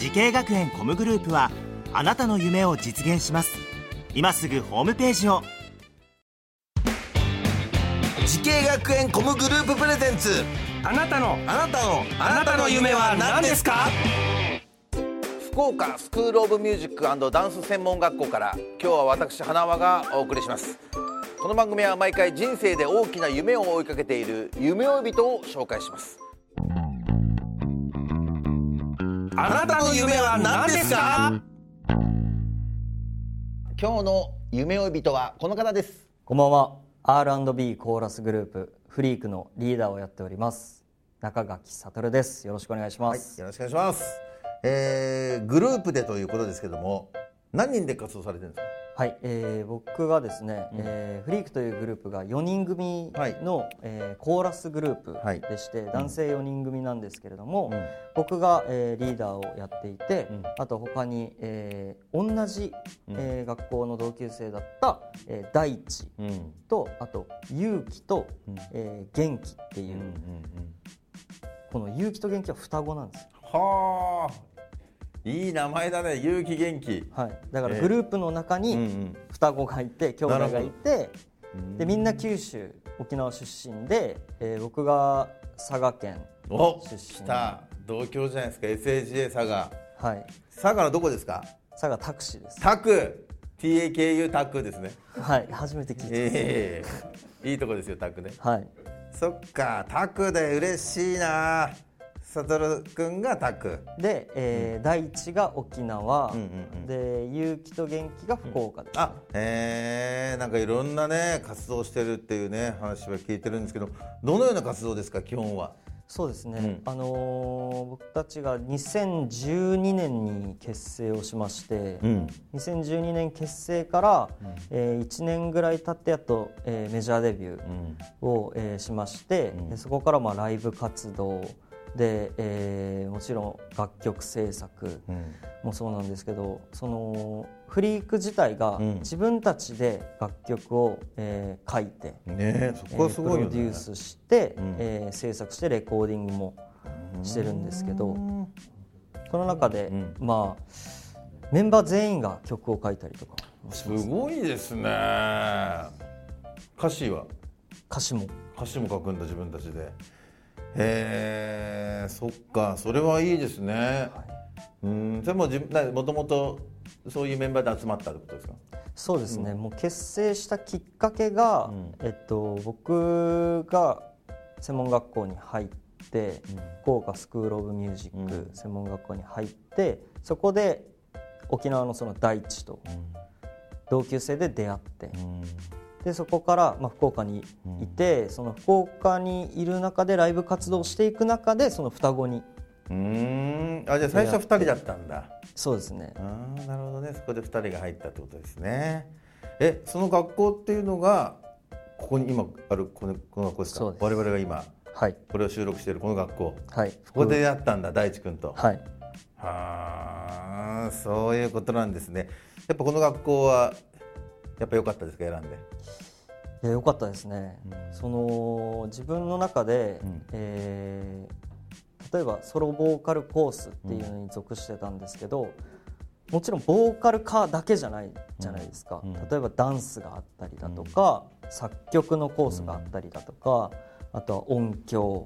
滋慶学園 COMグループはあなたの夢を実現します。今すぐホームページを。滋慶学園 COMグループプレゼンツ。あなたの。あなたの。あなたの夢は何ですか？福岡スクールオブミュージックダンス専門学校から。今日は私花輪がお送りします。この番組は毎回人生で大きな夢を追いかけている夢追い人を紹介しますあなたの夢は何ですか？今日の夢追い人はこの方です。こんばんは。R&B コーラスグループフリークのリーダーをやっております中垣悟です。よろしくお願いします、よろしくお願いします、えー、グループでということですけども何人で活動されてるんですか？はい、えー僕がですね、えーフリークというグループが4人組の、えーコーラスグループはい。でして、男性4人組なんですけれども、うん。僕が、えーリーダーをやっていて、うん。あと他に、えー同じ、えー学校の同級生だった、えー大地うん。とあと勇気と、うん。えー元気っていう、この勇気と元気は双子なんですよ。はあいい名前だね。勇気元気。はい、だからえー。グループの中にん双子がいて兄弟がいてうんでみんな九州沖縄出身で、えー僕が佐賀県お出身。同郷じゃないですか。SAGA 佐賀。はい。佐賀のどこですか？佐賀タクシーです。タク。TAKU タクですね。はい。初めて聞いて、ええいいとこですよタクね。はい。そっか。タクで嬉しいなサトルくんがタク。で、えー大地が沖縄、うんうんうん。で勇気と元気が福岡です、あえー、なんかいろんなね活動してるっていうね話は聞いてるんですけどどのような活動ですか基本は？そうですね、うん。あのー僕たちが2012年に結成をしまして、ん。2012年結成から、え1年ぐらい経ってやっと、えーメジャーデビューを、えーしまして、でそこからまあライブ活動で、えーもちろん楽曲制作もそうなんですけどそのフリーク自体がうん。自分たちで楽曲を、えー書いて、ねえそこはすごいよね。えープロデュースして、うん。えー制作してレコーディングもしてるんですけどこの中で、うん。まあメンバー全員が曲を書いたりとかすますごいですね。歌詞は？歌詞も。歌詞も書くんだ自分たちでへえそっかそれはいいですね、うんそれももともとそういうメンバーで集まったってことですか？そうですね、もう結成したきっかけが、うん。えっと、僕が専門学校に入って、福岡スクール・オブ・ミュージックうん。専門学校に入ってそこで沖縄のその大地と同級生で出会って、でそこから、まあ、福岡にいて、その福岡にいる中でライブ活動をしていく中でその双子にうん。あじゃあ最初は2人だったんだ。そうですね。ああなるほどね。そこで2人が入ったってことですね。えその学校っていうのがここに今あるこのこの学校ですか？そうです。我々が今はい。これを収録しているこの学校。はい。ここでやったんだ大地君と。はい。はあそういうことなんですね。やっぱこの学校はやっぱ良かったですか選んで？いや良かったですね、その自分の中で、ん。えー例えばソロボーカルコースっていうのに属してたんですけど、もちろんボーカル科だけじゃないじゃないですか、例えばダンスがあったりだとか、作曲のコースがあったりだとか、あとは音響、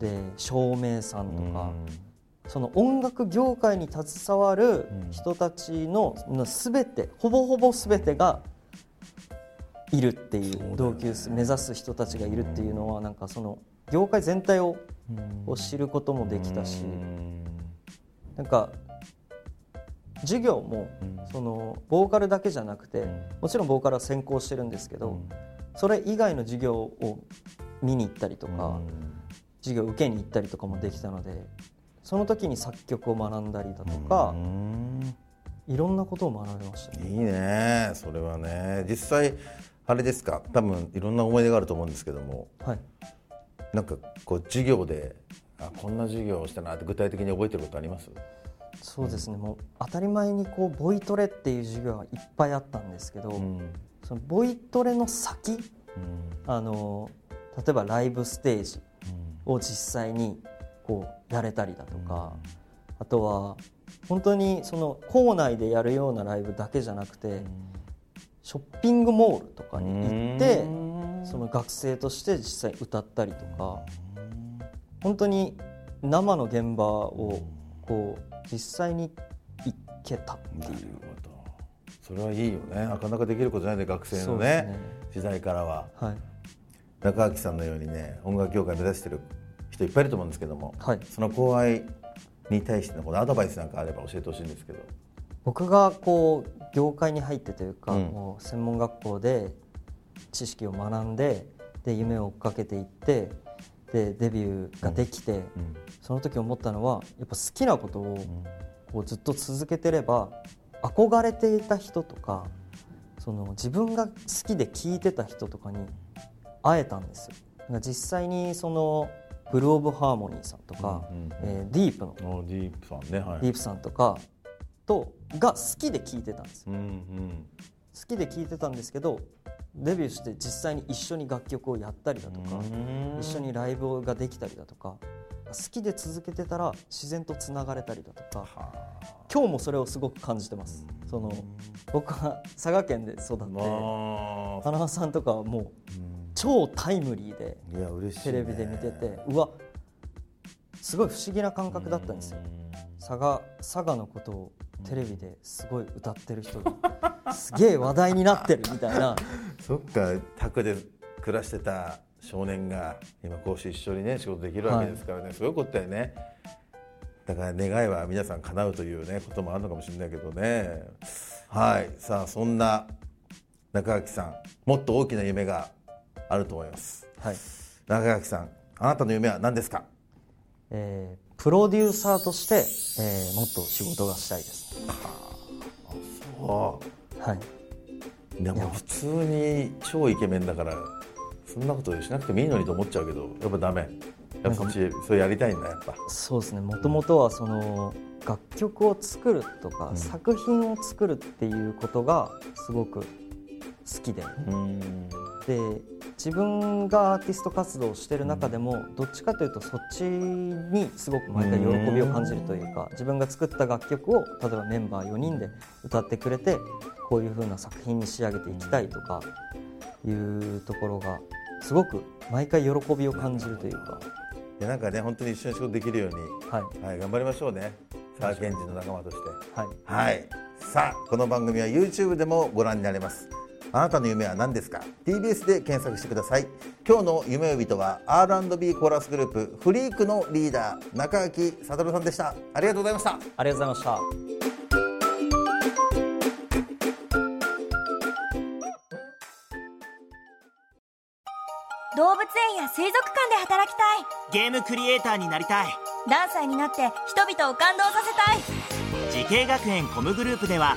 で照明さんとか、その音楽業界に携わる人たちのの全てほぼほぼ全てがいるっていう同級生目指す人たちがいるっていうのはなんかその業界全体をを知ることもできたしなんか授業もそのボーカルだけじゃなくてもちろんボーカルは専攻してるんですけどそれ以外の授業を見に行ったりとか授業を受けに行ったりとかもできたのでその時に作曲を学んだりだとかいろんなことを学びました、ね、いいねそれはね。実際あれですか？多分いろんな思い出があると思うんですけども、はい、なんかこう授業であこんな授業をしたなって具体的に覚えてることあります？そうですね。もう当たり前にこうボイトレっていう授業はいっぱいあったんですけど、うん、そのボイトレの先、うん、あの例えばライブステージを実際にこうやれたりだとか、あとは本当にその校内でやるようなライブだけじゃなくて、ショッピングモールとかに行ってその学生として実際歌ったりとか本当に生の現場をこう実際に行けたっていう。それはいいよね。なかなかできることじゃないで学生のね、ね、時代からは、はい、中垣さんのようにね音楽業界目指してる人いっぱいいると思うんですけども、はい、その後輩に対してのこのアドバイスなんかあれば教えてほしいんですけど僕がこう業界に入ってというか、うん、もう専門学校で知識を学んでで夢を追っかけていってでデビューができて、うん。うん、その時思ったのはやっぱ好きなことをこうずっと続けてれば憧れていた人とかその自分が好きで聴いてた人とかに会えたんですよ。実際にそのブルー・オブ・ハーモニーさんとか、うんうん、えー、ディープの。ディープさんね、はい、ディープさんとかとが好きで聴いてたんです。よ、うんうん、好きで聴いてたんですけどデビューして実際に一緒に楽曲をやったりだとか一緒にライブができたりだとか好きで続けてたら自然とつながれたりだとか今日もそれをすごく感じてます。その僕は佐賀県で育って花輪さんとかはもう超タイムリーでテレビで見ててうわすごい不思議な感覚だったんですよ。佐賀佐賀のことをテレビですごい歌ってる人がすげえ話題になってるみたいな。そっか宅で暮らしてた少年が今こうして一緒にね仕事できるわけですからね、はい、すごいことだよね。だから願いは皆さん叶うというねこともあるのかもしれないけどね。はい。さあそんな中垣さんもっと大きな夢があると思います、はい、中垣さんあなたの夢は何ですか、えー、プロデューサーとして、えー、もっと仕事がしたいです、はあ、そう。はい。でも普通に超イケメンだからそんなことしなくてもいいのにと思っちゃうけどやっぱダメ。やっぱそれやりたいんだやっぱ。そうですね。もともとはその楽曲を作るとか、うん、作品を作るっていうことがすごく好きで、で自分がアーティスト活動をしている中でもどっちかというとそっちにすごく毎回喜びを感じるというか自分が作った楽曲を例えばメンバー4人で歌ってくれてこういうふうな作品に仕上げていきたいとかいうところがすごく毎回喜びを感じるというか。いやなんかね本当に一緒に仕事できるように、はい、はい、頑張りましょうね。佐賀県人の仲間として。はい、はい、さあこの番組は YouTube でもご覧になれますあなたの夢は何ですか？TBS で検索してください。今日の夢呼人は R&B コーラスグループフリークのリーダー中垣悟さんでした。ありがとうございました。ありがとうございました。動物園や水族館で働きたい。ゲームクリエイターになりたい。何歳になって人々を感動させたい。滋慶学園 COMグループでは